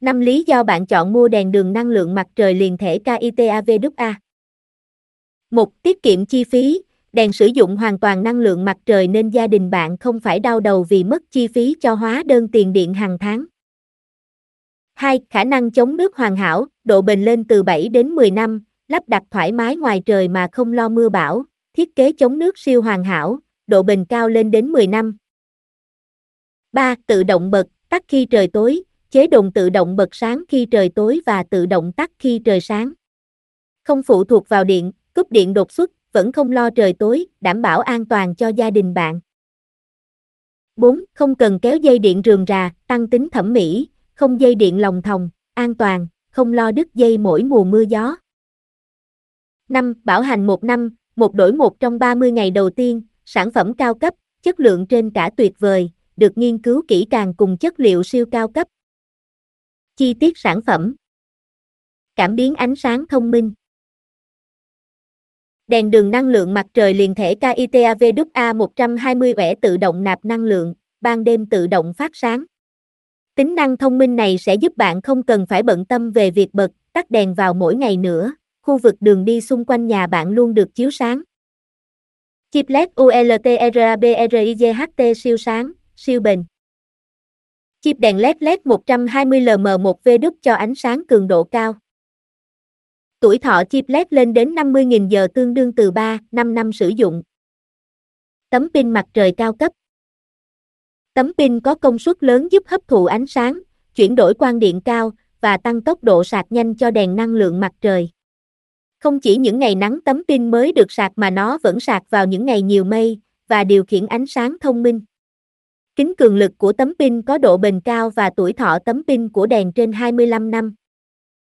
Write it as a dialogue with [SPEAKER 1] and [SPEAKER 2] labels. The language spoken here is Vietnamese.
[SPEAKER 1] 5 lý do bạn chọn mua đèn đường năng lượng mặt trời liền thể KITAVWA. 1. Tiết kiệm chi phí, đèn sử dụng hoàn toàn năng lượng mặt trời nên gia đình bạn không phải đau đầu vì mất chi phí cho hóa đơn tiền điện hàng tháng. 2. Khả năng chống nước hoàn hảo, độ bền lên từ 7 đến 10 năm, lắp đặt thoải mái ngoài trời mà không lo mưa bão, thiết kế chống nước siêu hoàn hảo, độ bền cao lên đến 10 năm. 3. Tự động bật, tắt khi trời tối, chế độ tự động bật sáng khi trời tối và tự động tắt khi trời sáng. Không phụ thuộc vào điện, cúp điện đột xuất, vẫn không lo trời tối, đảm bảo an toàn cho gia đình bạn. 4. Không cần kéo dây điện rườm rà, tăng tính thẩm mỹ, không dây điện lòng thòng, an toàn, không lo đứt dây mỗi mùa mưa gió. 5. Bảo hành 1 năm, một đổi một trong 30 ngày đầu tiên, sản phẩm cao cấp, chất lượng trên cả tuyệt vời, được nghiên cứu kỹ càng cùng chất liệu siêu cao cấp. Chi tiết sản phẩm Cảm biến ánh sáng thông minh Đèn đường năng lượng mặt trời liền thể KITAVWA 120 quẻ tự động nạp năng lượng, ban đêm tự động phát sáng. Tính năng thông minh này sẽ giúp bạn không cần phải bận tâm về việc bật, tắt đèn vào mỗi ngày nữa, khu vực đường đi xung quanh nhà bạn luôn được chiếu sáng. Chip LED ULTRABRIGHT siêu sáng, siêu bền. Chip đèn LED LED 120LM1V đúc cho ánh sáng cường độ cao. Tuổi thọ chip LED lên đến 50.000 giờ tương đương từ 3, 5 năm sử dụng. Tấm pin mặt trời cao cấp. Tấm pin có công suất lớn giúp hấp thụ ánh sáng, chuyển đổi quang điện cao và tăng tốc độ sạc nhanh cho đèn năng lượng mặt trời. Không chỉ những ngày nắng tấm pin mới được sạc mà nó vẫn sạc vào những ngày nhiều mây và điều khiển ánh sáng thông minh. Kính cường lực của tấm pin có độ bền cao và tuổi thọ tấm pin của đèn trên 25 năm.